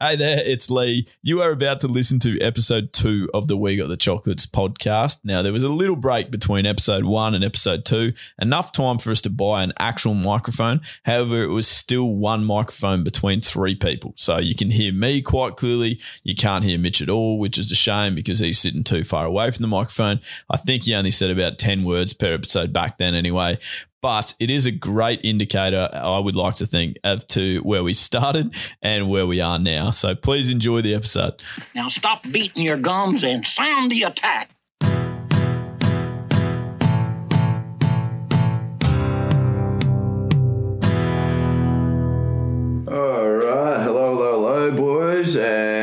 Hey there, it's Lee. You are about to listen to episode two of the We Got the Chocolates podcast. Now, there was a little break between episode one and episode two, enough time for us to buy an actual microphone. However, it was still one microphone between three people. So you can hear me quite clearly. You can't hear Mitch at all, which is a shame because he's sitting too far away from the microphone. I think he only said about 10 words per episode back then, anyway but it is a great indicator, I would like to think, of to where we started and where we are now. So please enjoy the episode. Now stop beating your gums and sound the attack. All right, hello, hello, hello, boys, and all the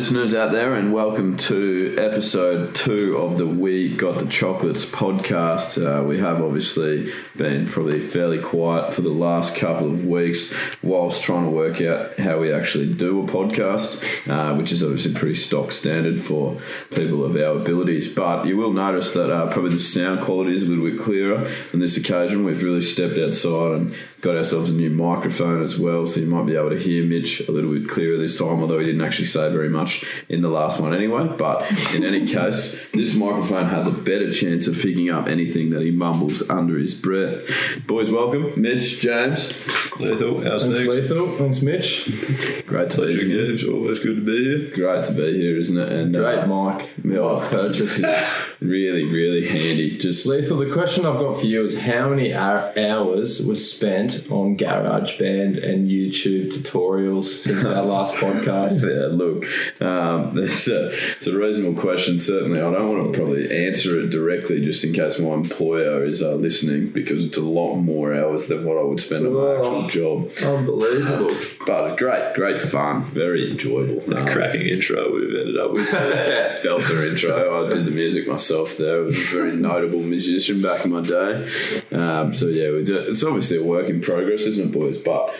listeners out there, and welcome to episode two of the We Got the Chocolates podcast. Uh, we have obviously been probably fairly quiet for the last couple of weeks, whilst trying to work out how we actually do a podcast, uh, which is obviously pretty stock standard for people of our abilities. But you will notice that uh, probably the sound quality is a little bit clearer on this occasion. We've really stepped outside and got ourselves a new microphone as well, so you might be able to hear Mitch a little bit clearer this time, although he didn't actually say very much in the last one anyway. But in any case, this microphone has a better chance of picking up anything that he mumbles under his breath. Boys, welcome. Mitch, James. Lethal, how's Thanks, things? Lethal. Thanks, Mitch. Great to be Pleasure, here. Gabe. Always good to be here. Great to be here, isn't it? And Great uh, mic. oh, Purchase. really, really handy. Just Lethal, the question I've got for you is how many hours was spent on GarageBand and YouTube tutorials since our last podcast? Yeah, look, um, that's a, it's a reasonable question. Certainly, I don't want to probably answer it directly, just in case my employer is uh, listening, because it's a lot more hours than what I would spend on my actual job. Unbelievable. But great, great fun, very enjoyable. A Um, cracking intro we've ended up with. belter intro. I did the music myself there. I was a very notable musician back in my day. Um, so yeah, we do, it's obviously a work in progress, isn't it, boys? But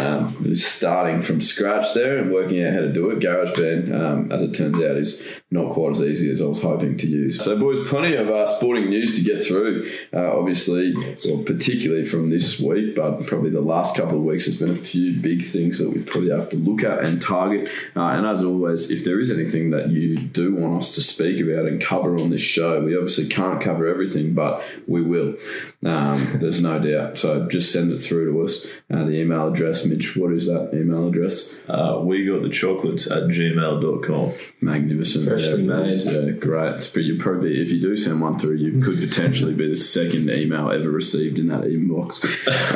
um, starting from scratch there and working out how to do it. GarageBand, um, as it turns out, is not quite as easy as I was hoping to use. So, boys, plenty of uh, sporting news to get through. Uh, obviously, well, particularly from this week, but probably the last couple of weeks, there's been a few big things that we probably have to look at and target. Uh, and as always, if there is anything that you do want us to speak about and cover on this show, we obviously can't cover everything, but we will. Um, there's no doubt. So just send it through to us. Uh, the email address, Mitch, what is that email address? Uh, we got the chocolates at gmail.com. Magnificent. Freshly Yeah, made. Yeah, great. But you probably, if you do send one through, you could potentially be the second email ever received in that inbox,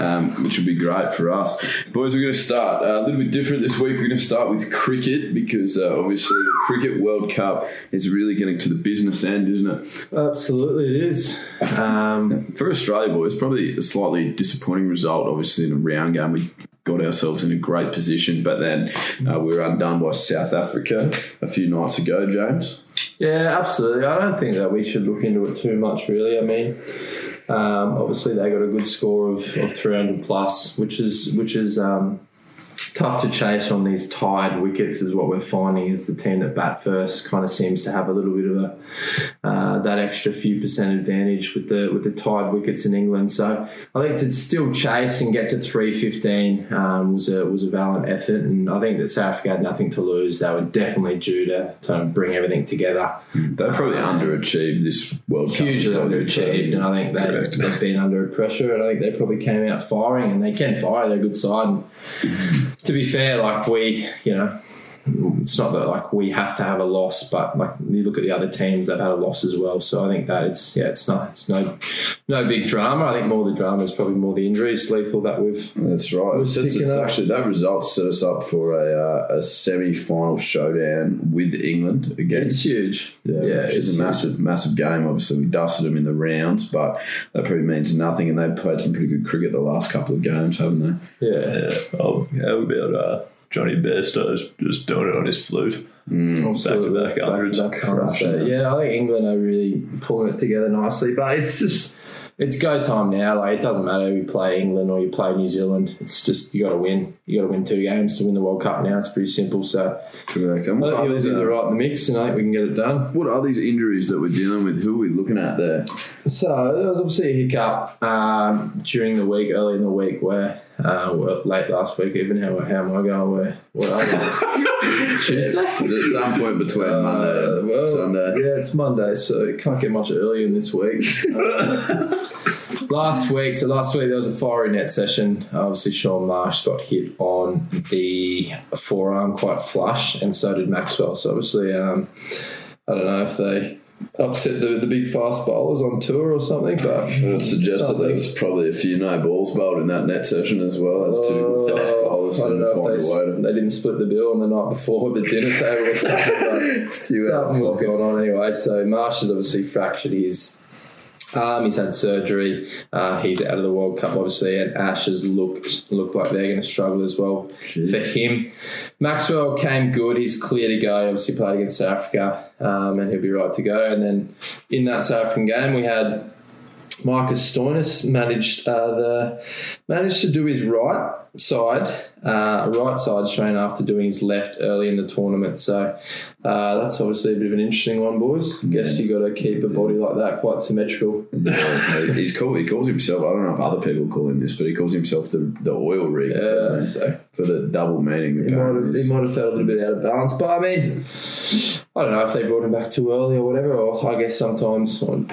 um, which would be great for us. Boys, we're going to start uh, a little bit different this week. We're going to start with cricket because uh, obviously the Cricket World Cup is really getting to the business end, isn't it? Absolutely, it is. Um, For Australia, boys, probably a slightly disappointing result. Obviously, in a round game, we got ourselves in a great position, but then uh, we were undone by South Africa a few nights ago, James. yeah, absolutely. I don't think that we should look into it too much, really. I mean, um, obviously they got a good score of, of 300 plus, which is which is um, tough to chase on these tied wickets. Is what we're finding is the team that bat first kind of seems to have a little bit of a uh, that extra few percent advantage with the with the tied wickets in England. So I think to still chase and get to 315 um, was a was a valiant effort, and I think that South Africa had nothing to lose. They were definitely due to of bring everything together. They probably underachieved this World Cup. Hugely underachieved, and I think they, they've been under pressure, and I think they probably came out firing, and they can fire. They're a good side. And to be fair, like we, you know, it's not that like we have to have a loss, but like you look at the other teams, they've had a loss as well. So I think that it's yeah, it's not it's no no big drama. I think more the drama is probably more the injuries lethal that we've That's right. It Was sets picking actually, that result set us up for a, uh, a semi-final showdown with England again. it's huge. Yeah, which is it's a massive, massive game. Obviously, we dusted them in the rounds, but that probably means nothing. And they've played some pretty good cricket the last couple of games, haven't they? Yeah, Yeah. Oh, how about uh, Jonny Bairstow's just doing it on his flute? Absolutely. Back-to-back hundreds. Back-to-back hundreds. So, it. yeah, I think England are really pulling it together nicely. But it's just it's go time now. Like it doesn't matter if you play England or you play New Zealand. It's just you got to win. You got to win two games to win the World Cup. Now it's pretty simple. So Correct. And I think are, the these, Aussies are right in the mix, and I think we can get it done. what are these injuries that we're dealing with? Who are we looking at there? So there was obviously a hiccup um, during the week, early in the week, where uh, well, late last week. Even how how am I going? Where what are we? Tuesday. Is it some point between Monday Uh, and well, Sunday? Yeah, it's Monday, so it can't get much earlier in this week. Uh, last week, so last week there was a fiery net session. Obviously, Shaun Marsh got hit on the forearm quite flush, and so did Maxwell. So obviously, um, I don't know if they upset the, the big fast bowlers on tour or something, but I would suggest that there was probably a few no balls bowled in that net session as well as two Uh, fast bowlers I don't know find if a way they, to they didn't split the bill on the night before at the dinner table or something. But something was going on anyway. So Marsh has obviously fractured his arm. He's had surgery. Uh, he's out of the World Cup, obviously, and Ashes look look like they're going to struggle as well for him. Maxwell came good. He's clear to go. Obviously, played against South Africa, um, and he'll be right to go. And then in that South African game, we had Marcus Stoinis managed uh, the managed to do his right side, uh, right side strain after doing his left early in the tournament. So uh, that's obviously a bit of an interesting one, boys. Guess you got to keep a body like that quite symmetrical. Yeah, he's called. He calls himself. I don't know if other people call him this, but he calls himself the the oil rig Yeah, so for the double meaning. he might, have, he might have felt a little bit out of balance, but I mean, I don't know if they brought him back too early or whatever. Or I guess sometimes. uh,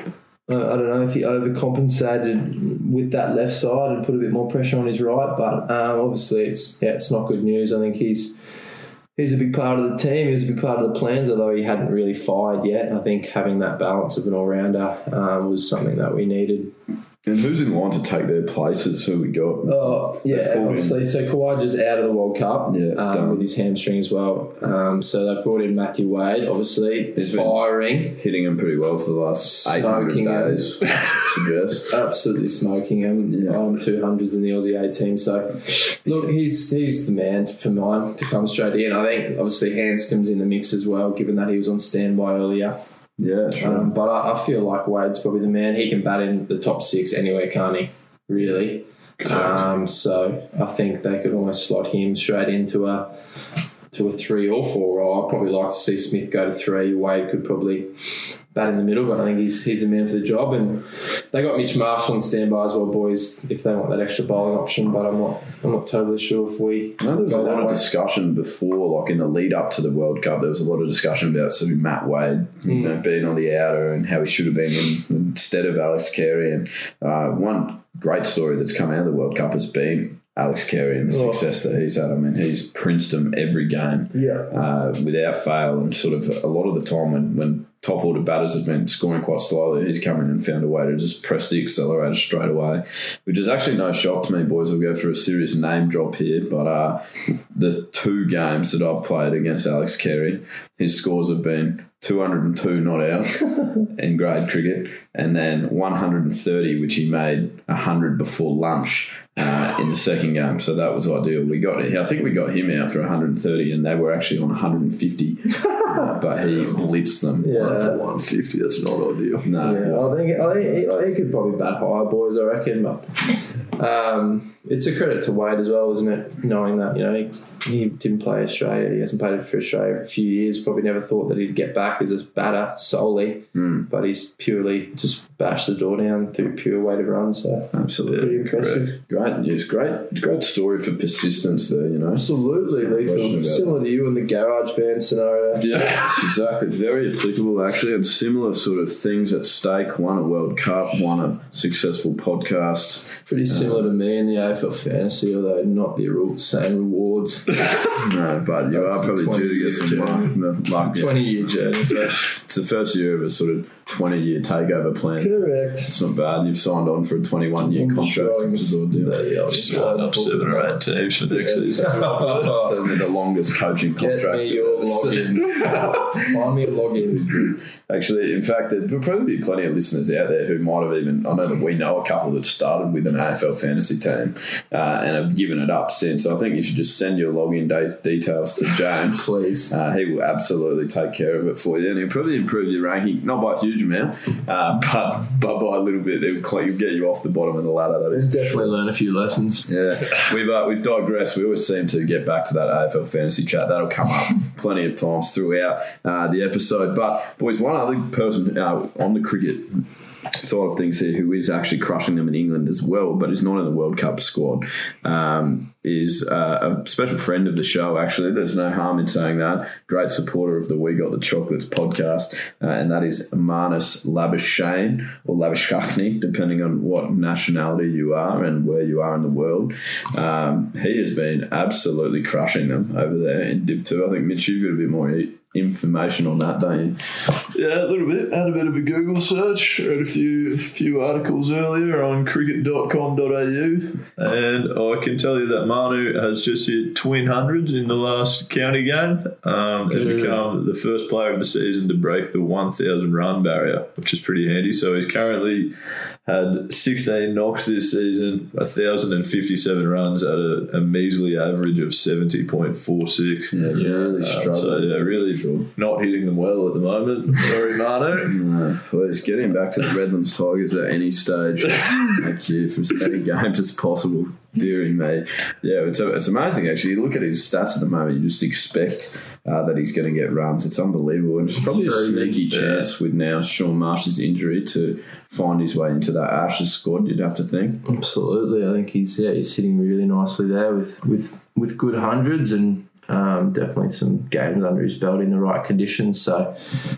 I don't know if he overcompensated with that left side and put a bit more pressure on his right, but um, obviously it's yeah, it's not good news. I think he's he's a big part of the team. He's a big part of the plans, although he hadn't really fired yet. I think having that balance of an all rounder um, was something that we needed. And who's in line to take their places? Who we got? Oh, They've yeah, in- obviously. So Khawaja's out of the World Cup Yeah, um, with his hamstring as well. Um, so they brought in Matthew Wade, obviously, He's firing, hitting him pretty well for the last eight hundred Smoking him. days. suggest. absolutely smoking him. Yeah. Um, 200s in the Aussie A team. So, look, he's he's the man for mine to come straight in. I think, obviously, Handscomb's in the mix as well, given that he was on standby earlier. Yeah, sure. Um, but I, I feel like Wade's probably the man. He can bat in the top six anywhere, can't he? Really. Um, so I think they could almost slot him straight into a to a three or four role. I'd probably like to see Smith go to three. Wade could probably bat in the middle, but I think he's he's the man for the job. And they got Mitch Marshall on standby as well, boys, if they want that extra bowling option. But I'm not I'm not totally sure if we I know there was a lot of way. discussion before, like in the lead up to the World Cup. There was a lot of discussion about sort of Matt Wade you know, being on the outer and how he should have been in instead of Alex Carey. And uh, one great story that's come out of the World Cup has been Alex Carey and the Oh. success that he's had. I mean, he's princed them every game Yeah. uh, without fail. And sort of a lot of the time when, when top order batters have been scoring quite slowly, he's come in and found a way to just press the accelerator straight away, which is actually no shock to me, boys. We'll go for a serious name drop here. But uh, the two games that I've played against Alex Carey, his scores have been 202 not out in grade cricket, and then 130, which he made 100 before lunch uh, in the second game. So that was ideal. We got, I think we got him out for 130, and they were actually on 150, uh, but he blitzed them. Yeah. For 150, that's not ideal. No, Yeah, I think I think he, he could probably bat higher, boys. I reckon, but Mm. um, it's a credit to Wade as well, isn't it? Knowing that you know he, he didn't play Australia, he hasn't played for Australia for a few years. Probably never thought that he'd get back as a batter solely, mm. but he's purely just bashed the door down through pure weight of run. So absolutely. pretty impressive. Great news. Great, great story for persistence there, you know. Absolutely, No question lethal. about Similar to you in the garage band scenario. Yeah, exactly. Very applicable, actually, and similar sort of things at stake. One a World Cup, one a successful podcast. Pretty similar to me in the AFL fantasy, although not the real same rewards. No, but you That's are probably due to 20 get some year luck. luck yeah. Twenty year journey. It's the first year of a sort of 20 year takeover plan. Correct. It's not bad. You've signed on for a 21 year contract, which is all deal. Uh, signed up seven or eight teams for next season. Certainly the longest coaching contract. Get me your I've ever seen. login. Find me a login. Actually, in fact, there will probably be plenty of listeners out there who might have even. I know that we know a couple that started with an AFL fantasy team uh, and have given it up since. I think you should just send your login de- details to James. Please. Uh, he will absolutely take care of it for you, and he'll probably improve your ranking, not by a huge amount, uh, but, but by a little bit. Cl- get you off the bottom of the ladder. That is Definitely learn a few lessons. yeah, we've uh, we've digressed. We always seem to get back to that AFL fantasy chat. That'll come up plenty of times throughout uh, the episode. But boys, one other person uh, on the cricket side of things here, who is actually crushing them in England as well, but is not in the World Cup squad, um, is uh, a special friend of the show. Actually, there's no harm in saying that. Great supporter of the We Got the Chocolates podcast, uh, and that is Marnus Labuschagne or Labuschagne, depending on what nationality you are and where you are in the world. Um, he has been absolutely crushing them over there in Div Two. I think Mitch, you've got a bit more information on that, don't you? Yeah, a little bit. Had a bit of a Google search, read a few few articles earlier on cricket.com.au, and I can tell you that Manu has just hit twin hundreds in the last county game um, and become the first player of the season to break the 1,000 run barrier, which is pretty handy. So he's currently had 16 knocks this season, 1,057 runs at a, a measly average of 70.46. Yeah, really Um, so struggling. yeah, really not hitting them well at the moment. Sorry, Manu. No, please get him back to the Redlands Tigers at any stage. Thank you for as many games as possible. Dearing me. Yeah, it's, it's amazing actually. You look at his stats at the moment, you just expect uh, that he's going to get runs. It's unbelievable. And it's probably a sneaky chance with now Shaun Marsh's injury to find his way into that Ashes squad, you'd have to think. Absolutely, I think he's yeah he's sitting really nicely there with with with good hundreds and um, definitely some games under his belt in the right conditions. So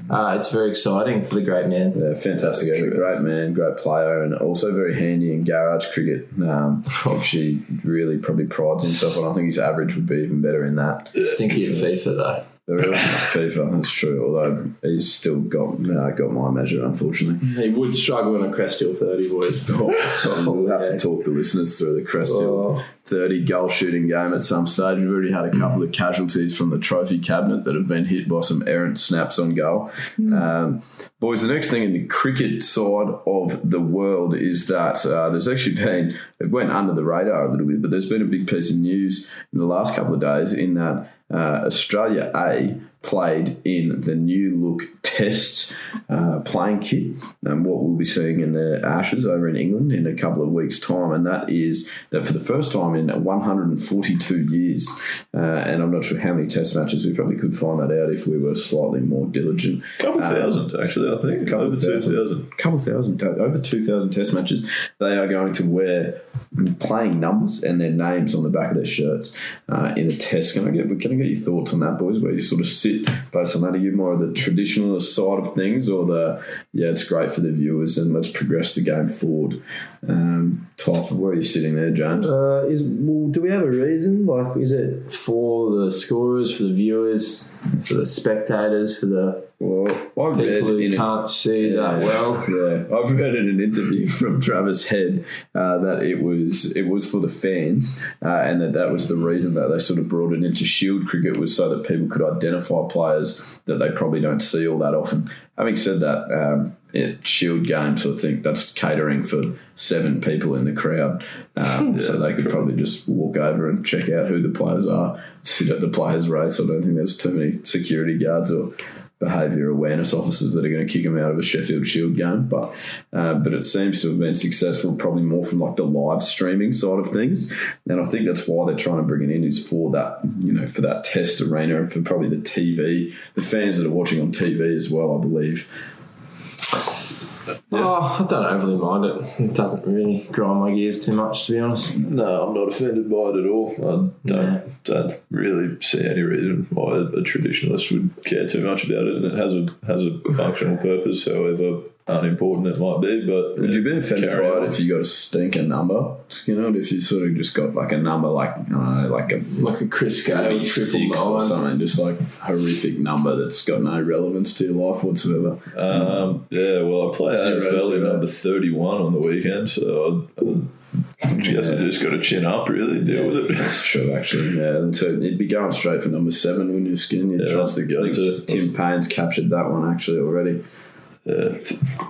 uh, it's very exciting for the great man. Yeah, fantastic. Great man, great player, and also very handy in garage cricket. Um, he really probably prides himself on. I think his average would be even better in that. Stinky at FIFA though. They're really not FIFA, that's true. Although he's still got uh, got my measure, unfortunately. He would struggle in a Crest Hill 30, boys. we'll have to talk the listeners through the Crest Hill Oh. 30 goal shooting game at some stage. We've already had a couple of casualties from the trophy cabinet that have been hit by some errant snaps on goal. Um, boys, the next thing in the cricket side of the world is that uh, there's actually been, it went under the radar a little bit, but there's been a big piece of news in the last couple of days in that Uh, Australia A played in the new look test uh, playing kit and what we'll be seeing in the Ashes over in England in a couple of weeks' time. And that is that for the first time in 142 years, uh, and I'm not sure how many test matches, we probably could find that out if we were slightly more diligent. A couple thousand, actually, I think. couple Over thousand. 2,000. couple thousand, over 2,000 test matches, they are going to wear playing numbers and their names on the back of their shirts uh, in a test. Can I get can I get your thoughts on that, boys? Where you sort of sit based on that? Are you more of the traditionalist side of things, or the yeah, it's great for the viewers and let's progress the game forward um, type? Where are you sitting there, James? Uh, is well, do we have a reason? Like, is it for the scorers, for the viewers, for the spectators, for the Well, I read people who in can't see that well? Yeah, I've read in an interview from Travis Head uh, that it was it was for the fans, uh, and that that was the reason that they sort of brought it into Shield cricket was so that people could identify players that they probably don't see all that often. Having said that, um, Shield games, I think that's catering for seven people in the crowd, um, so they could probably just walk over and check out who the players are, sit at the players' race. I don't think there's too many security guards or behaviour awareness officers that are going to kick them out of a Sheffield Shield game. But uh, but it seems to have been successful, probably more from like the live streaming side of things. And I think that's why they're trying to bring it in is for that you know for that test arena and for probably the TV, the fans that are watching on TV as well. I believe. Oh, I don't overly mind it. It doesn't really grind my gears too much, to be honest. No, I'm not offended by it at all. I don't, Yeah. don't really see any reason why a traditionalist would care too much about it. And it has a has a functional purpose, however unimportant it might be. But Would you be offended carry by on. it if you got a stinker number? You know, if you sort of just got like a number like I don't know, like a Like a Chris Gayle maybe triple six or something, just like horrific number that's got no relevance to your life whatsoever. Um, yeah, well, I play Zero, AFL in zero. number 31 on the weekend, so I, I guess I just got to chin up, really, deal with it. That's true, actually. Yeah, and so it'd be going straight for number seven, wouldn't you, Skin? You'd Yeah, trust that's the I think go-to. Tim Paine's captured that one actually already. Uh,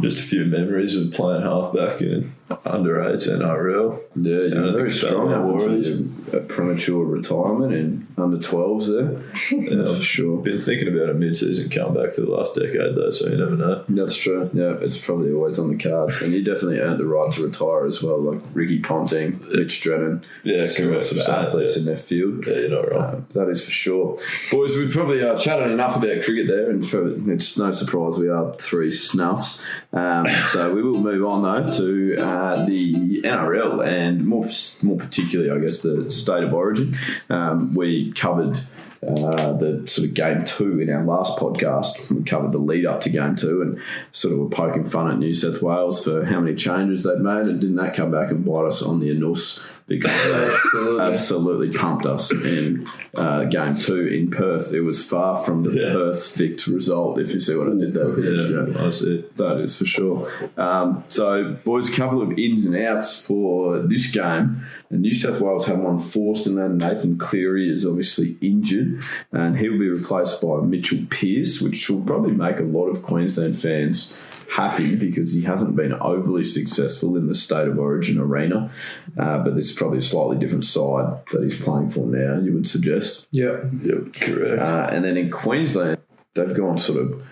just a few memories of playing halfback in under 18 RL. Yeah, you're very strong Yeah, Warriors. uh, premature retirement in under 12s there. That's for sure. Been thinking about a mid-season comeback for the last decade, though, so you never know. That's true. Yeah, it's probably always on the cards. And you definitely earned the right to retire as well, like Ricky Ponting, Mitch Drennan. Yeah, correct. sort of athletes yeah. in their field. Yeah, you're not wrong. Uh, that is for sure. Boys, we've probably uh, chatted enough about cricket there, and it's no surprise we are three snuffs. Um, so we will move on, though, to uh, the NRL and more, more particularly, I guess, the state of origin. Um, we covered. Uh, the sort of game two in our last podcast, we covered the lead up to game two and sort of were poking fun at New South Wales for how many changes they'd made, and didn't that come back and bite us on the anus because they Absolutely. absolutely pumped us in uh, game two in Perth. It was far from the Yeah. perfect result, if you see what I did there. Yeah, I see. That is for sure. Um, so, boys, a couple of ins and outs for this game. And New South Wales have one forced, and then Nathan Cleary is obviously injured, and he'll be replaced by Mitchell Pearce, which will probably make a lot of Queensland fans happy because he hasn't been overly successful in the state of origin arena. Uh, but it's probably a slightly different side that he's playing for now, you would suggest. Yep. Yep, correct. Uh, and then in Queensland, they've gone sort of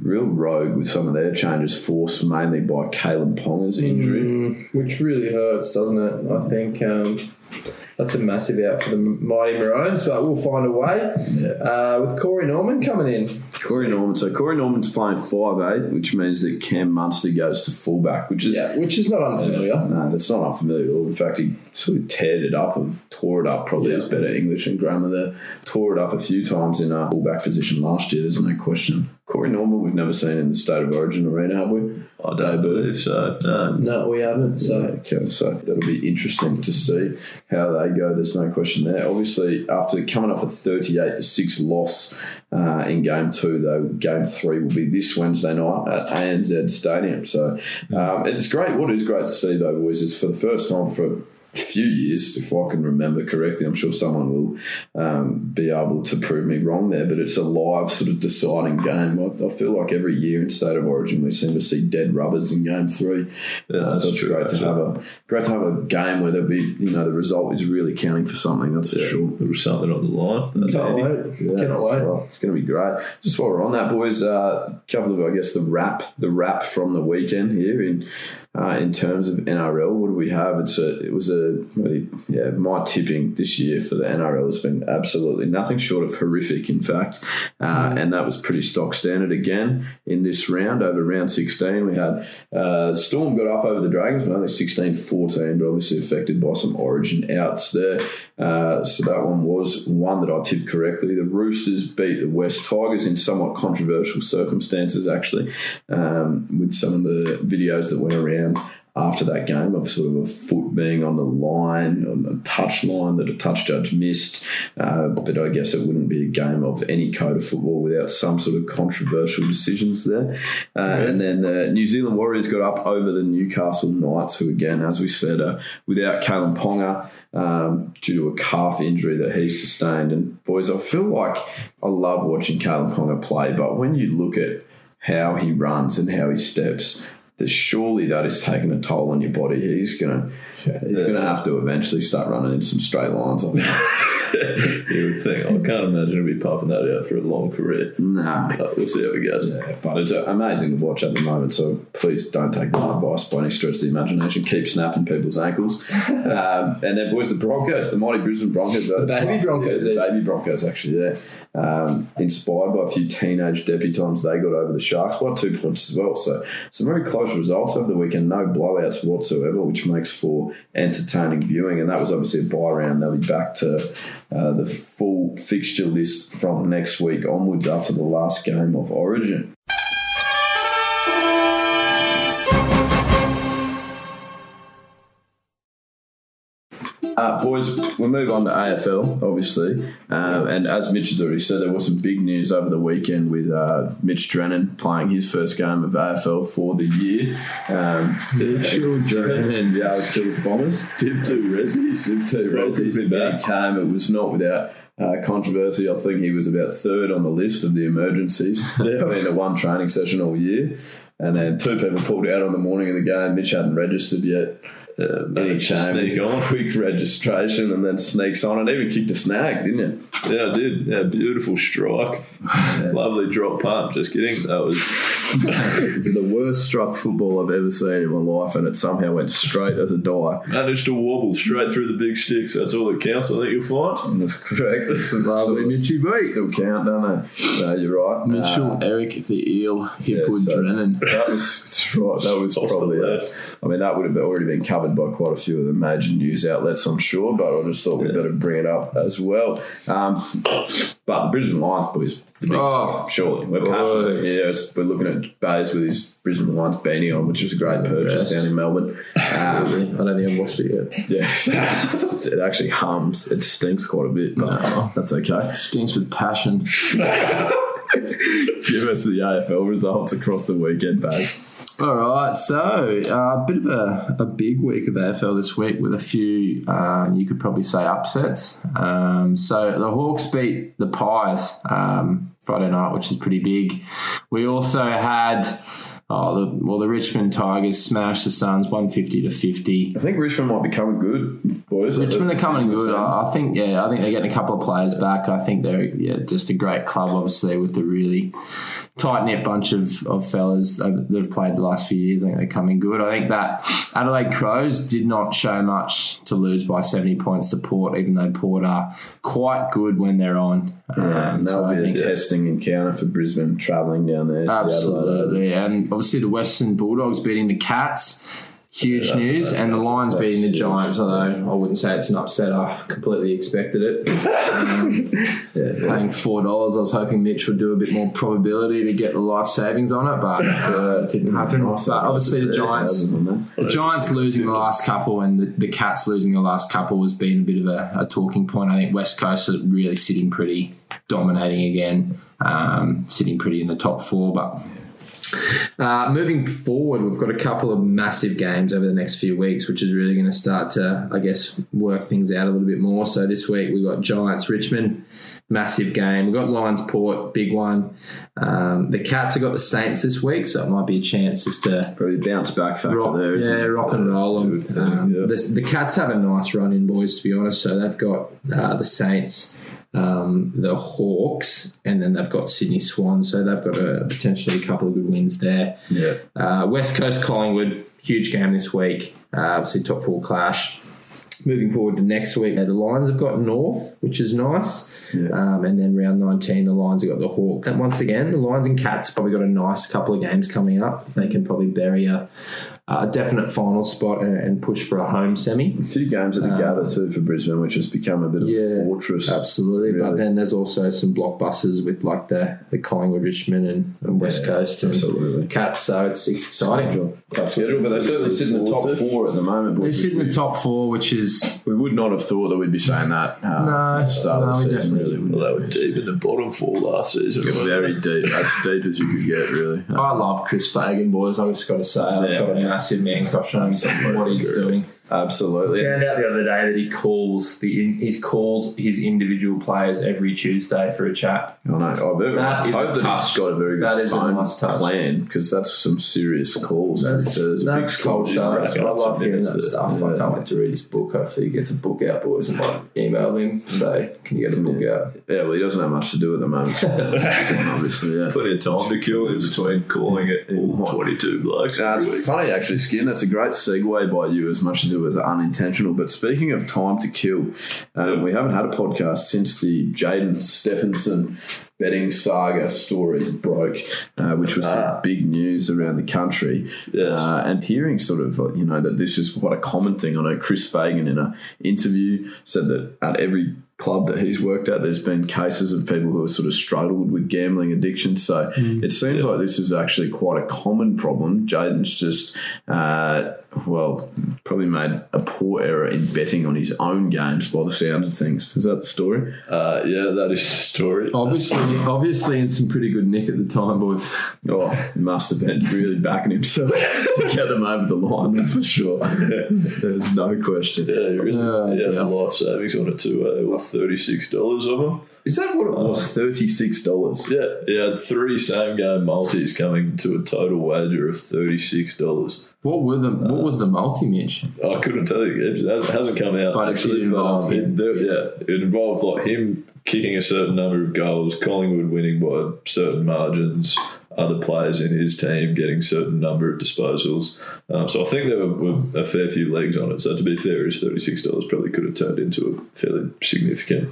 real rogue with some of their changes, forced mainly by Kalyn Ponga's injury. Mm, which really hurts, doesn't it? I think um, that's a massive out for the mighty Maroons, but we'll find a way. Uh, with Corey Norman coming in. Corey Norman. So Corey Norman's playing five eight, which means that Cam Munster goes to fullback, which is Yeah, which is not unfamiliar. no, that's not unfamiliar. In fact, he sort of teared it up and tore it up. Probably Yeah. is better English and grammar there. Tore it up a few times in our fullback position last year. There's no question. Corey Norman, we've never seen in the state of origin arena, have we? I don't believe so. No. No, we haven't. So Okay, so that'll be interesting to see how they go. There's no question there. Obviously, after coming off a 38 to 6 loss uh, in game two, though, game three will be this Wednesday night at ANZ Stadium. So um, it's great. What is great to see, though, boys, is for the first time for few years, if I can remember correctly, I'm sure someone will um, be able to prove me wrong there, but it's a live sort of deciding game. I, I feel like every year in State of Origin we seem to see dead rubbers in game three. Yeah, Uh, that's so it's true, great to have a great to have a game where there'll be you know the result is really counting for something. That's for Yeah, sure. There was something on the line. That's can't wait. Yeah, Cannot that's wait. right. It's going to be great. Just while we're on that, boys, a uh, couple of I guess the wrap, the wrap from the weekend here in uh, in terms of NRL. What do we have? It's a it was a really, yeah my tipping this year for the NRL has been absolutely nothing short of horrific. In fact, uh, and that was pretty stock standard again in this round. Over round sixteen, we had uh, Storm got up over the Dragons, but only 16-14, but obviously affected by some Origin outs there. Uh, so that one was one that I tipped correctly. The Roosters beat the West Tigers in somewhat controversial circumstances, actually, um, with some of the videos that went around after that game of sort of a foot being on the line, on the touch line that a touch judge missed. Uh, but I guess it wouldn't be a game of any code of football without some sort of controversial decisions there. Uh, And then the New Zealand Warriors got up over the Newcastle Knights, who again, as we said, uh, without Kalyn Ponga um, due to a calf injury that he sustained. And boys, I feel like I love watching Kalyn Ponga play, but when you look at how he runs and how he steps, that surely that is taking a toll on your body. He's gonna he's gonna have to eventually start running in some straight lines. I think. you would think. I can't imagine he'll be pumping that out for a long career. nah. But we'll see how it goes. Yeah, but it's amazing to watch at the moment. So please don't take my advice by any stretch of the imagination. Keep snapping people's ankles. Um, and then, boys, the Broncos, the mighty Brisbane Broncos, the baby Broncos, the baby Broncos, actually, yeah. Um, inspired by a few teenage debutants, they got over the Sharks by two points as well. So some very close results over the weekend. No blowouts whatsoever, which makes for entertaining viewing. And that was obviously a buy round. They'll be back to uh, the full fixture list from next week onwards after the last game of Origin. Uh, boys, we'll move on to AFL, obviously. Um, and as Mitch has already said, there was some big news over the weekend with uh, Mitch Drennan playing his first game of AFL for the year. Um, Drennan, the Alex Silver Bombers. Tip two Rezzies. Tip two Roses. Welcome back. He came. It was not without uh, controversy. I think he was about third on the list of the emergencies. Been at one training session all year. And then two people pulled out on the morning of the game. Mitch hadn't registered yet. Uh, managed sneak on. quick registration, and then sneaks on, and even kicked a snag, didn't you? Yeah, I did. Yeah, beautiful strike. Lovely drop punt. Just kidding. That was It's the worst struck football I've ever seen in my life, and it somehow went straight as a die. managed to wobble straight through the big sticks. That's all that counts. I think you'll find. That's correct. That's a Lovely Mitchy beat. Still count, don't they? No, you're right. Mitchell, Uh, Eric, the eel, Hipwood, yeah, so Drennan. That was right. That was Off probably. left. I mean, that would have already been covered by quite a few of the major news outlets, I'm sure. But I just thought we'd better bring it up as well. Um, but the Brisbane Lions boys, the big Oh, surely we're passionate. boys. Yeah, it's- we're looking at Bays with his Brisbane Lions beanie on, which was a great purchase down in Melbourne. Um, I don't think I've watched it yet. yeah, it actually hums. It stinks quite a bit, but No. that's okay. Stinks with passion. Give us the AFL results across the weekend, Bays. All right, so uh, a bit of a, a big week of AFL this week with a few, um, you could probably say, upsets. Um, so the Hawks beat the Pies um, Friday night, which is pretty big. We also had, oh, the, well, the Richmond Tigers smashed the Suns 150 to 50. I think Richmond might be coming good, boys. Richmond are coming Richmond good. I I think, yeah, I think they're getting a couple of players back. I think they're yeah, just a great club, obviously, with the really tight knit bunch of, of fellas that have played the last few years. I think they're coming good. I think that Adelaide Crows did not show much to lose by 70 points to Port, even though Port are quite good when they're on. Yeah, Um, that'll I be think a testing encounter for Brisbane travelling down there. to the Absolutely. And obviously the Western Bulldogs beating the Cats. Huge news. And the Lions beating the. Giants, although I wouldn't say it's an upset. I completely expected it. Um, Paying $4, I was hoping Mitch would do a bit more probability to get the life savings on it, but uh, it didn't happen. But obviously the Giants. The Giants losing the last couple and the, the Cats losing the last couple has been a bit of a, a talking point. I think West Coast are really sitting pretty, dominating again, um, sitting pretty in the top four. But uh, moving forward, we've got a couple of massive games over the next few weeks, which is really going to start to, I guess, work things out a little bit more. So this week we've got Giants Richmond, massive game. We've got Lions Port, big one. Um, the Cats have got the Saints this week, so it might be a chance just to Probably bounce back factor rock, there. yeah, rock and roll them. Good thing, Um, yeah. the, the Cats have a nice run in, boys. To be honest, so they've got uh, the Saints, um, the Hawks, and then they've got Sydney Swans. So they've got a, potentially a couple of good wins there. Yeah. Uh, West Coast Collingwood, huge game this week. Uh, obviously, top four clash. Moving forward to next week, the Lions have got North, which is nice. Yeah. Um, and then round 19, the Lions have got the Hawk. And once again, the Lions and Cats have probably got a nice couple of games coming up. They can probably bury a, a definite final spot and, and push for a home semi. A few games at the Gabba too for Brisbane, which has become a bit of Um, Yeah, a fortress. Absolutely. But then there's also some blockbusters with like the, the Collingwood, Richmond, and, and West Yeah, Coast and absolutely. Cats. So it's, it's exciting. Tough schedule, but they certainly sit in the top four at the moment. They boys, sit in the top four, which is We we would not have thought that we'd be saying that. Uh, No, at the start of the we season, definitely really. Well, they were deep in the bottom four last season. Very deep, as deep as you could get, really. I love Chris Fagan, boys. I just got to say, I've Yeah. Massive man crush on him. What he's doing. Absolutely. Found out the other day that he calls the he calls his individual players every Tuesday for a chat. I know. I very, That I is a hope that touch. he's got a very good That is a phone nice touch. plan because that's some serious calls. That's, There's a big that's score. culture. That's, I love some hearing that there. stuff. I can't wait to read his book. Hopefully, he gets a book out, boys. And might email him say, "Can you get a book out?" Yeah, well, he doesn't have much to do at the moment. obviously, yeah. Plenty of time to kill in between calling it all 22 blokes. Uh, every week. funny actually, Skin. That's a great segue by you, as much as it was unintentional. But speaking of time to kill, um, we haven't had a podcast since the Jaidyn Stephenson betting saga story broke, uh, which was Ah. big news around the country. Yes. Uh, and hearing sort of uh, you know that this is quite a common thing. I know Chris Fagan in an interview said that at every club that he's worked at, there's been cases of people who have sort of struggled with gambling addiction. So it seems like this is actually quite a common problem. Jaidyn's just, uh, well, probably made a poor error in betting on his own games by the sounds of things. Is that the story? Uh, yeah, that is the story. Obviously, obviously, in some pretty good nick at the time, boys. Oh, he must have been really backing himself to get them over the line, that's for sure. There's no question. Yeah, really, Uh, he had yeah. the life savings on it too. Uh, well, thirty six dollars of them. Is that what it was? Uh, thirty six dollars. Yeah, he had three same game multis coming to a total wager of thirty six dollars. What were the what uh, was the multi Mitch? I couldn't tell you. It hasn't- hasn't come out. But it did involve it, him. there- yeah, it involved like him kicking a certain number of goals, Collingwood winning by certain margins, other players in his team getting certain number of disposals. Um, so I think there were, were a fair few legs on it. So to be fair, his thirty six dollars probably could have turned into a fairly significant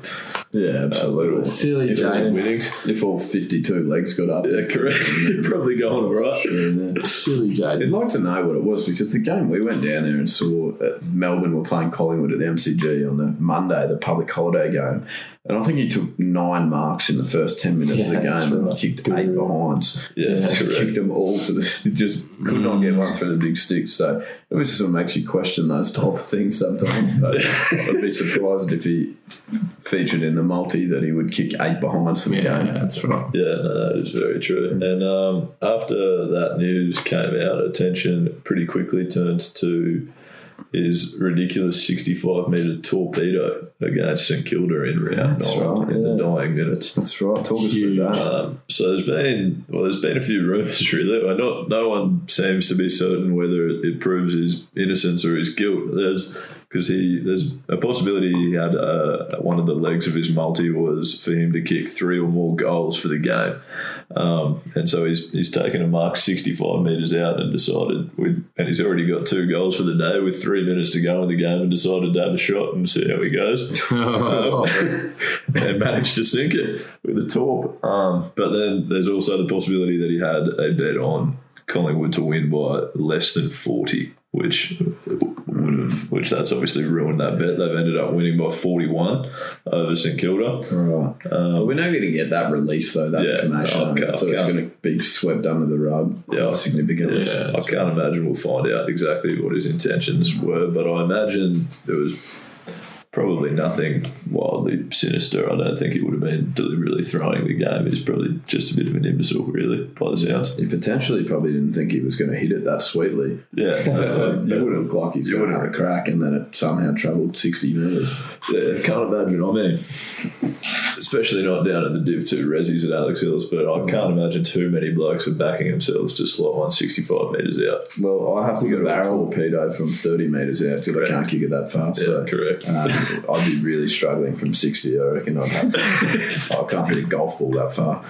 Yeah, absolutely. Silly if it was winnings. If all fifty two legs got up, Yeah, correct. probably going all right. Yeah. Silly I'd like to know what it was because the game we went down there and saw uh, Melbourne were playing Collingwood at the MCG on the Monday, the public holiday game. And I think he took nine marks in the first 10 minutes Yeah, of the game and right. kicked Good. eight behinds. Yeah, Just correct. kicked them all to the. Just could not get one through the big sticks. So it always sort of makes you question those type of things sometimes. But I'd be surprised if he featured in the multi that he would kick eight behinds for the Yeah, game. that's right. Yeah, no, that is very true. And um, after that news came out, attention pretty quickly turns to his ridiculous 65 metre torpedo against St Kilda in round That's nine right, in the dying minutes. That's right. Talk us through that. Um, so there's been well, there's been a few rumours really. Well, not no one seems to be certain whether it proves his innocence or his guilt. There's because he there's a possibility he had uh, one of the legs of his multi was for him to kick three or more goals for the game, um, and so he's he's taken a mark 65 meters out and decided with and he's already got two goals for the day with three minutes to go in the game and decided to have a shot and see how he goes. And managed to sink it with a torp. Um, but then there's also the possibility that he had a bet on Collingwood to win by less than 40, which would have, which that's obviously ruined that bet. They've ended up winning by 41 over St Kilda. Right. Well, we're never going to get that release, though, that Um, Yeah, information. no, I so it's going to be swept under the rug Yeah. significantly. Yeah. I can't imagine we'll find out exactly what his intentions were, but I imagine there was probably nothing wildly sinister. I don't think he would have been deliberately throwing the game. He's probably just a bit of an imbecile, really, by the sounds. He potentially probably didn't think he was going to hit it that sweetly. Yeah, It would have looked like he's going to would've- a crack and then it somehow travelled 60 metres. Yeah, can't imagine. I mean, especially not down at the Div 2 Resis at Alex Hills, but I can't imagine too many blokes are backing themselves to slot one sixty-five metres out. Well, I have to go to a barrel. torpedo from 30 metres out because I can't kick it that far. Yeah, so correct. um, I'd be really struggling from 60. I reckon I'd have I can't hit a golf ball that far.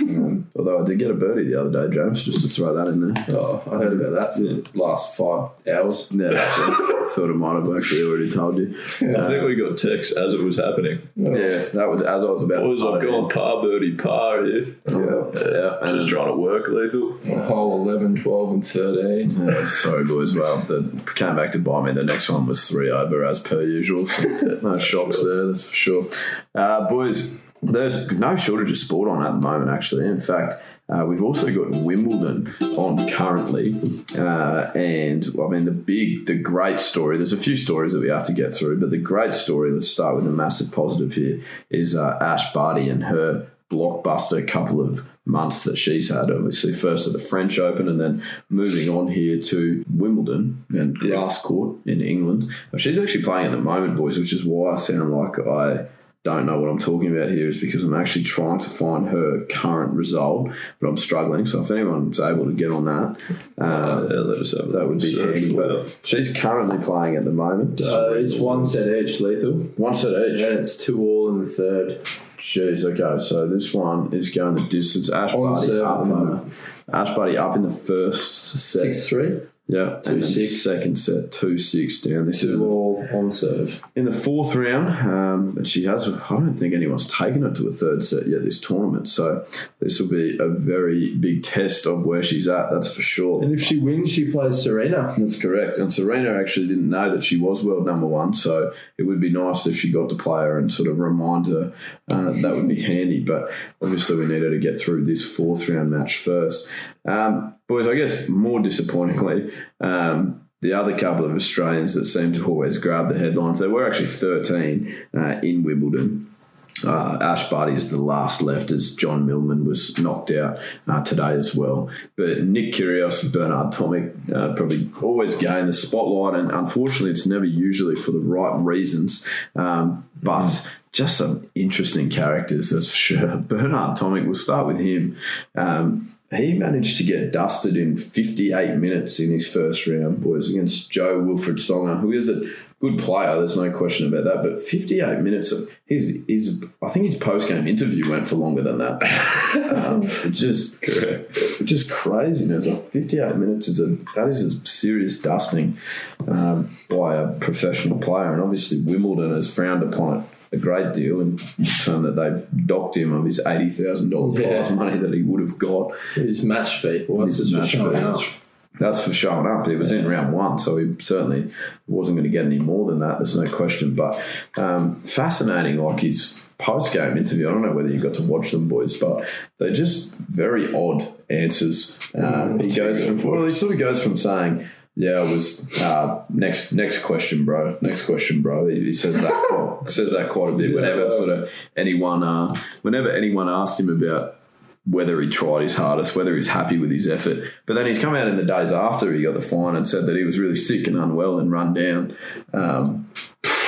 Um, although I did get a birdie the other day, James, just to throw that in there. Oh, I heard about that for the last five hours. Yeah, that's sort of might have actually already told you. I think we got texts as it was happening. Yeah, that was as I was about Boys, to I've putt gone par birdie par here. Yeah, yeah. Just trying to work lethal. Hole 11, 12, and 13. yeah, sorry, boys. Well, that came back to buy me. The next one was three over as per usual. No shocks there, that's for sure. Uh, boys, there's no shortage of sport on at the moment, actually. In fact, uh, we've also got Wimbledon on currently. Uh, and, I mean, the big, the great story, there's a few stories that we have to get through, but the great story, let's start with a massive positive here, is uh, Ash Barty and her blockbuster couple of months that she's had. Obviously, first at the French Open and then moving on here to Wimbledon and grass court in England. She's actually playing at the moment, boys, which is why I sound like I don't know what I'm talking about here is because I'm actually trying to find her current result, but I'm struggling. So if anyone's able to get on that, uh, yeah, let us have that would be handy. But she's currently playing at the moment. Uh, it's one set each, lethal. One set each. And it's two all in the third. Jeez, okay, so this one is going the distance. Ash On Barty serve up in the the. Ash Barty up in the first set. 6 3. Yeah, Two and six. second set two six down. This is all on serve. in the fourth round, um, and she has. I don't think anyone's taken it to a third set yet this tournament. So this will be a very big test of where she's at. That's for sure. And if she wins, she plays Serena. That's correct. And Serena actually didn't know that she was world number one, so it would be nice if she got to play her and sort of remind her. Uh, that would be handy. But obviously, we needed to get through this fourth round match first. Um, boys, I guess more disappointingly, um, the other couple of Australians that seem to always grab the headlines, they were actually 13 uh, in Wimbledon. Uh, Ash Barty is the last left as John Millman was knocked out uh, today as well. But Nick Kyrgios and Bernard Tomic uh, probably always gain the spotlight, and unfortunately, it's never usually for the right reasons. Um, but just some interesting characters, that's for sure. Bernard Tomic, we'll start with him. Um, he managed to get dusted in 58 minutes in his first round, boys, against Jo-Wilfried Tsonga, who is a good player. There's no question about that. But 58 minutes, of his, his I think his post game interview went for longer than that. um, just, just crazy. You know, like 58 minutes is a that is a serious dusting um, by a professional player, and obviously Wimbledon has frowned upon it a great deal in term that they've docked him of his eighty thousand dollar Yeah. prize money that he would have got. His match fee. Well, that's His for match showing fee. up. That's for showing up. He was in round one, so he certainly wasn't going to get any more than that. There's no question. But um, fascinating, like his post game interview. I don't know whether you got to watch them, boys, but they're just very odd answers. Um, he goes from well, he sort of goes from saying. Yeah, it was uh, next next question, bro. Next question, bro. He, he says that quite, says that quite a bit. Whenever sort of anyone, uh, whenever anyone asked him about whether he tried his hardest, whether he's happy with his effort. But then he's come out in the days after he got the fine and said that he was really sick and unwell and run down. Um,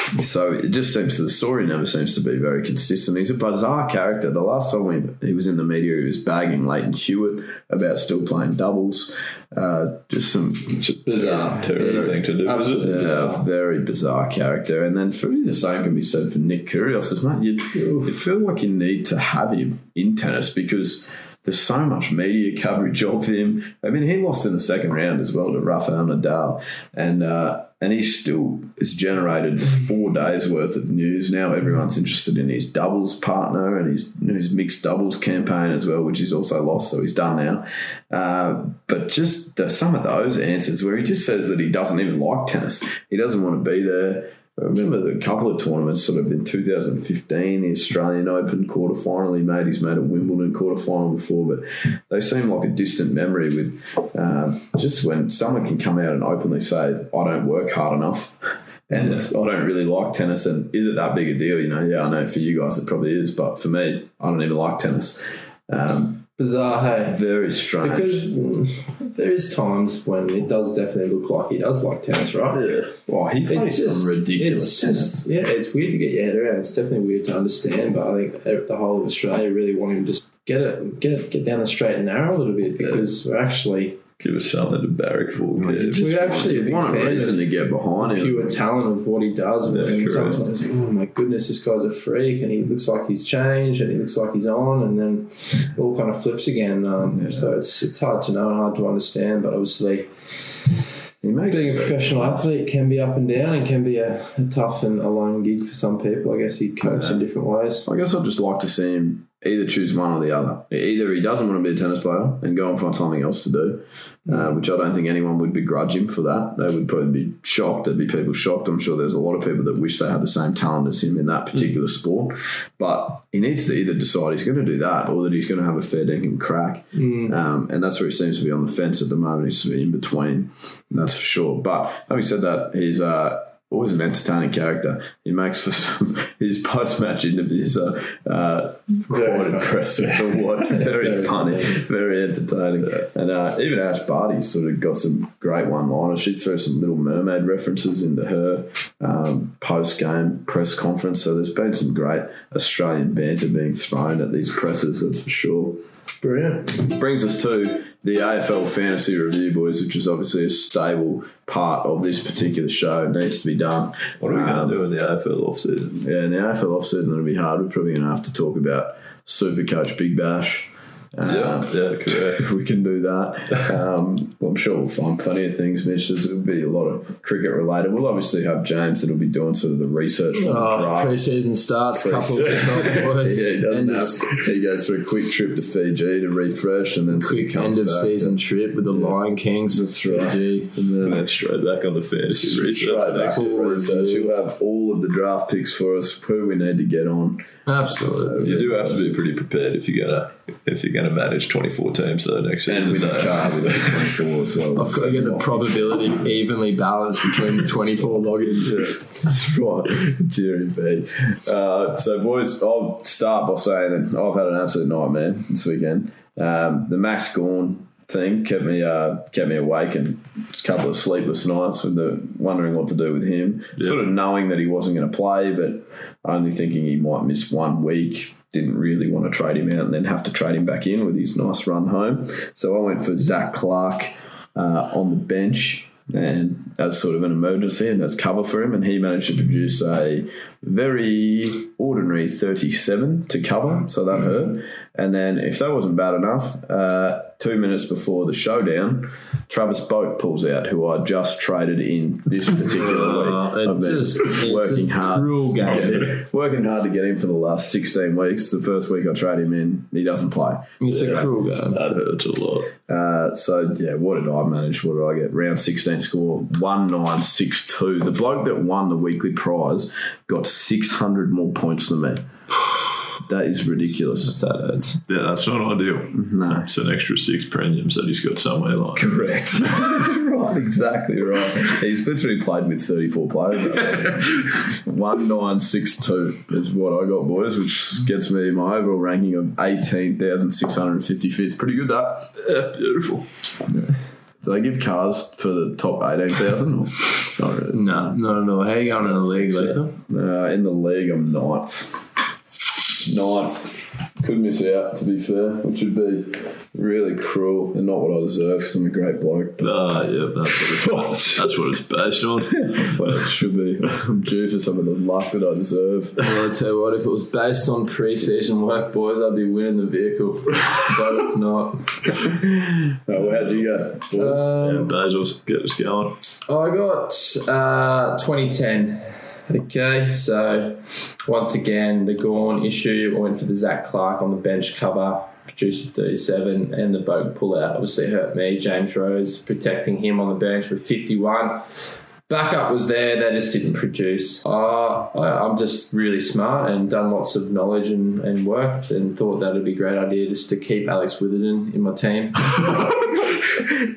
so it just seems the story never seems to be very consistent. He's a bizarre character. The last time we, he was in the media, he was bagging Lleyton Hewitt about still playing doubles. Uh, just some Bizarre. Terrible thing to do, is? Absolutely yeah, bizarre. very bizarre character. And then probably the same can be said for Nick Kyrgios. As much you, you feel like you need to have him in tennis because there's so much media coverage of him. I mean, he lost in the second round as well to Rafael Nadal, and uh, and he still has generated four days worth of news. Now everyone's interested in his doubles partner and his his mixed doubles campaign as well, which he's also lost, so he's done now. Uh, but just the, some of those answers where he just says that he doesn't even like tennis, he doesn't want to be there. I remember a couple of tournaments, sort of in 2015, the Australian Open quarterfinal he made. He's made a Wimbledon quarterfinal before, but they seem like a distant memory. With um, just when someone can come out and openly say, "I don't work hard enough." And I don't really like tennis, and is it that big a deal? You know, yeah, I know for you guys it probably is, but for me, I don't even like tennis. Um, Bizarre, hey. very strange. Because there is times when it does definitely look like he does like tennis, right? Yeah. well, he plays It's some ridiculous It's tennis. just, yeah, it's weird to get your head around. It's definitely weird to understand, but I think the whole of Australia really want him to just get it, get it, get down the straight and narrow a little bit because we're actually Give us something to barrack for. You Kev. just We're actually a big want a fan reason of to get behind him. pure talent of what he does. And That's sometimes, oh my goodness, this guy's a freak, and he looks like he's changed, and he looks like he's on, and then it all kind of flips again. Um, So it's it's hard to know and hard to understand, but obviously He makes being a professional athlete can be up and down, and can be a, a tough and a long gig for some people. I guess he copes in different ways. I guess I'd just like to see him either choose one or the other. Either he doesn't want to be a tennis player and go and find something else to do, uh, which I don't think anyone would begrudge him for that. They would probably be shocked. There'd be people shocked. I'm sure there's a lot of people that wish they had the same talent as him in that particular sport. But he needs to either decide he's going to do that or that he's going to have a fair dinkum crack. Um, and that's where he seems to be on the fence at the moment. He's in between. That's for sure. But having said that, he's. Uh, Always an entertaining character. He makes for some. His post-match interviews are uh, quite funny. impressive to watch. Very, Very funny, very entertaining. And uh, even Ash Barty sort of got some great one-liners. She threw some Little Mermaid references into her um, post-game press conference. So there's been some great Australian banter being thrown at these presses. That's for sure Brilliant. brings us to the AFL Fantasy Review, boys, which is obviously a stable part of this particular show. It needs to be done. What are we Um, going to do in the AFL offseason? Yeah, in the AFL offseason, it'll be hard. We're probably going to have to talk about Super Coach Big Bash. Um, Yeah, yeah, correct. if we can do that. Um, I'm sure we'll find plenty of things, Mitch. There's will be a lot of cricket related. We'll obviously have James that'll be doing sort of the research for the Oh, draft. pre-season starts, couple of weeks off, boys. yeah, he doesn't End have, He goes for a quick trip to Fiji to refresh, and then sort quick comes end of back season trip with the Lion Kings. That's right. Fiji. And And then then straight back on the fantasy research. Straight back to research. You'll have all of the draft picks for us, who we need to get on. Absolutely. You do have to be pretty prepared if you're gonna if you're gonna manage 24 teams though next And season. with the though. car, with 24 as well. I've got to get the probability evenly balanced between the 24 logins. That's right, Jerry B. Uh, so, boys, I'll start by saying that I've had an absolute nightmare this weekend. Um, the Max Gawn thing kept me uh, kept me awake and a couple of sleepless nights with the wondering what to do with him. Sort of knowing that he wasn't going to play, but only thinking he might miss one week. Didn't really want to trade him out and then have to trade him back in with his nice run home. So I went for Zac Clarke uh, on the bench and as sort of an emergency and as cover for him. And he managed to produce a very ordinary 37 to cover, so that hurt. And then, if that wasn't bad enough, uh, two minutes before the showdown, Travis Boak pulls out, who I just traded in this particular Oh, week. it I've been just- it's working a hard. cruel game. Yeah, working hard to get him for the last 16 weeks. The first week I trade him in, he doesn't play. It's a cruel game. That hurts a lot. Uh, so yeah, what did I manage? What did I get? Round sixteen score one nine six two. The bloke that won the weekly prize got six hundred more points than me. That is ridiculous. That hurts. Yeah, that's not ideal. No. It's an extra six premiums that he's got somewhere like. Correct. right, exactly right. He's literally played with 34 players. 1962 is what I got, boys, which gets me my overall ranking of 18,655th. Pretty good, that. Yeah, beautiful. Do they give cars for the top 18,000? Not really. No, not at all. How you going in the league, Latham? Uh, in the league, I'm ninth. Ninth. Could miss out, to be fair, which would be really cruel and not what I deserve because I'm a great bloke. But Ah, yeah, that's what, it's, that's what it's based on. well, it should be. I'm due for some of the luck that I deserve. Well, I tell you what, if it was based on pre-season work, boys, I'd be winning the vehicle. but it's not. Oh, well, how'd you go? boys? Yeah, Um, get us going. I got uh, 2010. Okay, so once again, the Gawn issue. I went for the Zac Clarke on the bench cover, produced 37, and the Boak pull out obviously hurt me. James Rose protecting him on the bench with 51. Backup was there, they just didn't produce. Uh, I, I'm just really smart and done lots of knowledge and, and work and thought that would be a great idea just to keep Alex Witherden in my team.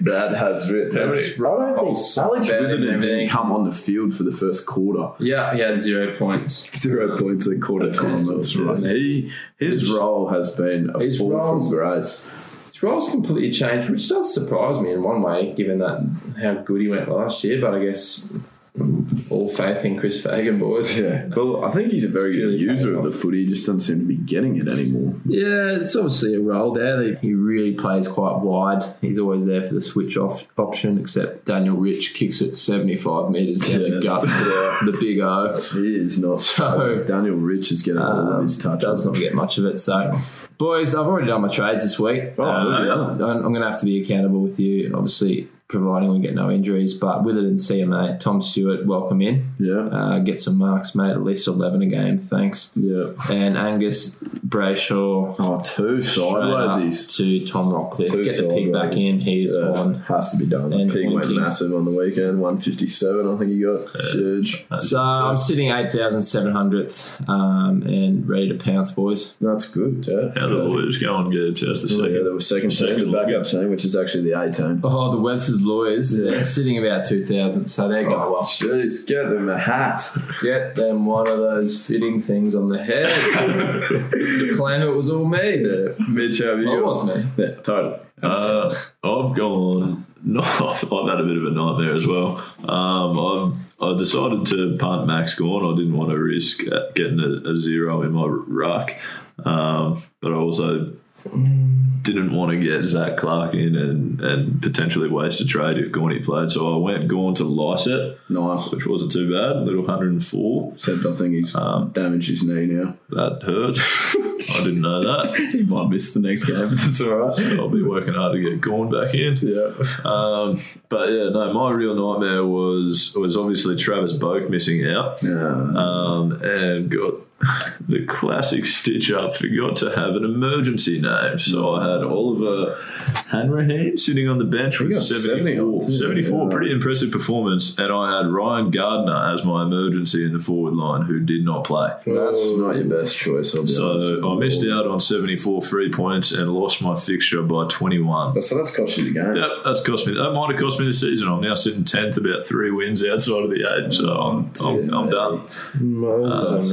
that has written. That's I don't think right. Alex Betting and Witherden didn't everything. come on the field for the first quarter. Yeah, he had zero points. Zero points at quarter time. That's right. He his role has been a His fall roles- from grace. His role's completely changed, which does surprise me in one way, given that how good he went last year. But I guess all faith in Chris Fagan, boys. Yeah. Well, I think he's a very good user of the footy. He just doesn't seem to be getting it anymore. Yeah, it's obviously a role there. that He really plays quite wide. He's always there for the switch off option, except Daniel Rich kicks it 75 metres down Yeah, the gut, the big O. He is not. So- Daniel Rich is getting all of Um, his touches. does not get much of it. So, boys, I've already done my trades this week. Oh, Uh, yeah. I'm, I'm going to have to be accountable with you, obviously, providing we get no injuries. But with it and CMA. Tom Stewart, welcome in. Yeah. Uh, get some marks, mate. At least 11 a game. Thanks. Yeah. And Angus Brayshaw. Oh, two straight up sideways. to Tom Rockliff. Two Get the pig back in. He is Yeah, on. has to be done. The And pig went winking. massive on the weekend. 157, I think he got. Huge. So I'm sitting 8,700th um, and ready to pounce, boys. That's good. Yeah. How the Warriors going, Gibbs? How's the second? yeah, there was second team, Second backup team, which is actually the A team. Oh, the Webster's lawyers, they're sitting about 2,000, so they're going Oh, well. jeez, get them a hat. Get them one of those fitting things on the head. Claim it was all me. Yeah. Mitch, how have you it was me. Yeah, totally. Uh, I've gone. No, I've had a bit of a nightmare as well. Um, I'm, I decided to punt Max Gawn. I didn't want to risk uh, getting a, a zero in my ruck, um, but I also didn't want to get Zac Clarke in and, and potentially waste a trade if Gorney played. So I went Gawn to Lycett, Nice. which wasn't too bad. Little 104. Except I think he's Um, damaged his knee now. That hurts. I didn't know that. He might miss the next game, but that's all right. I'll be working hard to get Gawn back in. Yeah. Um, but yeah, no, my real nightmare was was obviously Travis Boak missing out, Yeah. um, and got the classic stitch up. Forgot to have an emergency name, so I had Oliver Hanrahan sitting on the bench with got 70 74. on 74, yeah. pretty impressive performance, and I had Ryan Gardner as my emergency in the forward line, who did not play. That's not your best choice, be. So I missed out on 74 free points and lost my fixture by 21. So that's cost you the game. Yep, that's cost me. That might have cost me the season. I'm now sitting tenth, about three wins outside of the eight, so I'm I'm, I'm done. Moses uh, that's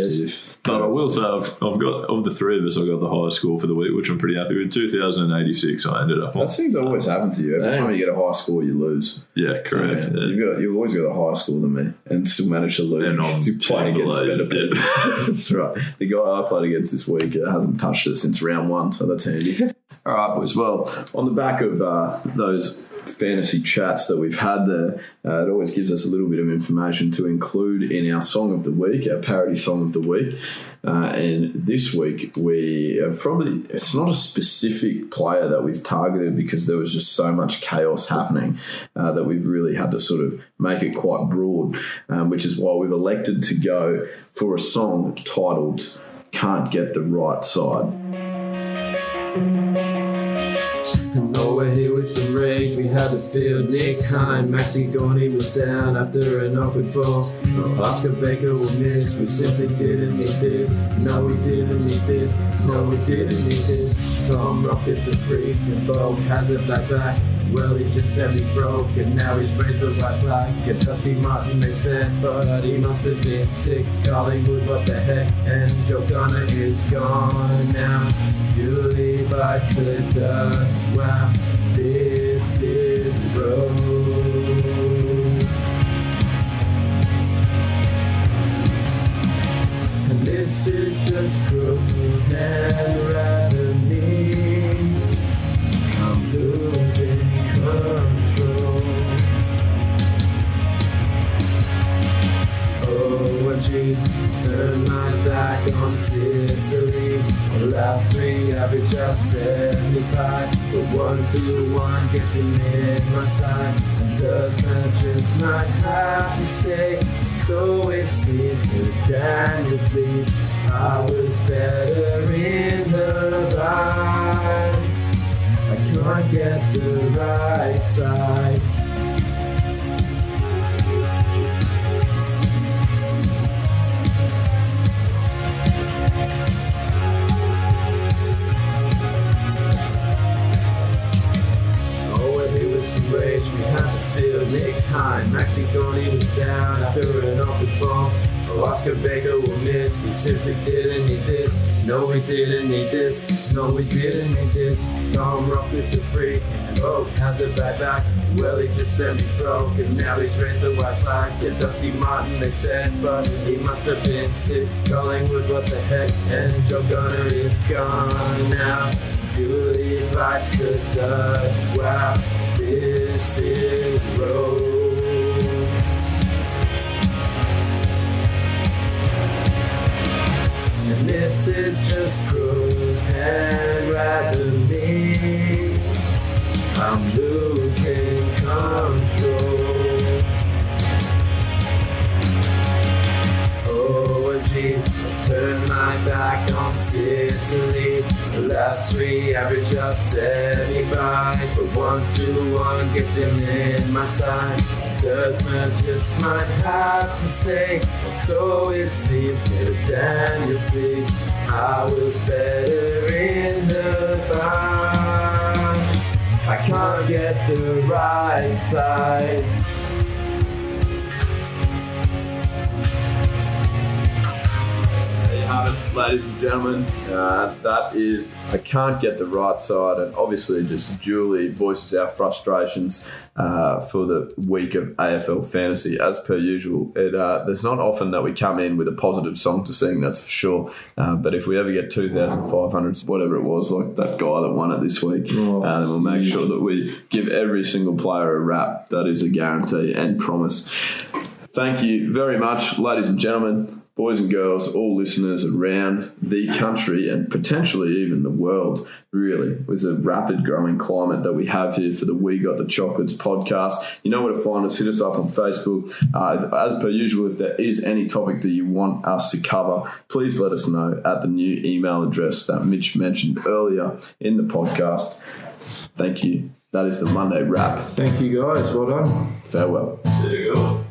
on very Enrique. Yes. stiff. But I will say I've, I've got of the three of us, I got the highest score for the week, which I'm pretty happy with. Two thousand and eighty six. I ended up on. That seems to always happen to you. Every Yeah. time you get a high score, you lose. Yeah, So, correct. yeah, yeah. You've got you've always got a higher score than me, and still managed to lose. And I'm you play against better people. that's right. The guy I played against this week uh, hasn't touched it since round one, so that's handy. All right, boys. Well, on the back of uh, those fantasy chats that we've had there, uh, it always gives us a little bit of information to include in our song of the week, our parody song of the week. Uh, and this week we probably it's not a specific player that we've targeted because there was just so much chaos happening uh, that we've really had to sort of make it quite broad, um, which is why we've elected to go for a song titled "Can't Get the Right Side." Here with some rage. We had to field Nick Hine. Maxi Gorney was down after an awkward fall. Oscar Baker will miss. We simply didn't need this. No, we didn't need this. No, we didn't need this. Tom Rockets a freak and Bo has it back back. Well, he just said he broke and now he's raised the right flag. Get Dusty Martin, they said, but he must have been sick. Collingwood, what the heck? And Joe is gone now. Julie bites the dust. Wow, this is the road. And this is just cruel and me. I'm losing control. Oh, OMG, turn my back on Sicily. The last three average of 75. But one, two, one gets him in my side. And does matches might have to stay. So it seems, but Daniel, please. I was better in the lights. I can't get the right side. Rage, we had to feel Nick Hine. Maxi Gorney was down after an awkward fall. Oscar Baker will miss. We simply didn't need this. No, we didn't need this. No, we didn't need this. Tom Rockets a freak, and Oak has it back back. Well, he just sent me broke, and now he's raised the white flag. Yeah, Dusty Martin, they said, but he must have been sick. Collingwood, what the heck? And Joe Gunner is gone now. Julie bites the dust. Wow, is road. And this is just cruel and rather me. I'm losing control. Turn my back on Sicily. Last three average of 75. But one, two, one gets him in my side. Desmond just might have to stay. So it seems, get Daniel, please. I was better in the bind. I can't get the right side. There you have it, ladies and gentlemen. Uh, that is, I can't get the right side, and obviously, just Julie voices our frustrations uh, for the week of AFL fantasy. As per usual, it uh, there's not often that we come in with a positive song to sing, that's for sure. Uh, but if we ever get 2,500, whatever it was, like that guy that won it this week, Oh, uh, then we'll make sure that we give every single player a rap. That is a guarantee and promise. Thank you very much, ladies and gentlemen, boys and girls, all listeners around the country and potentially even the world. Really, with a rapid growing climate that we have here for the We Got the Chocolates podcast. You know where to find us. Hit us up on Facebook. Uh, as per usual, if there is any topic that you want us to cover, please let us know at the new email address that Mitch mentioned earlier in the podcast. Thank you. That is the Monday wrap. Thank you guys. Well done. Farewell. There you go.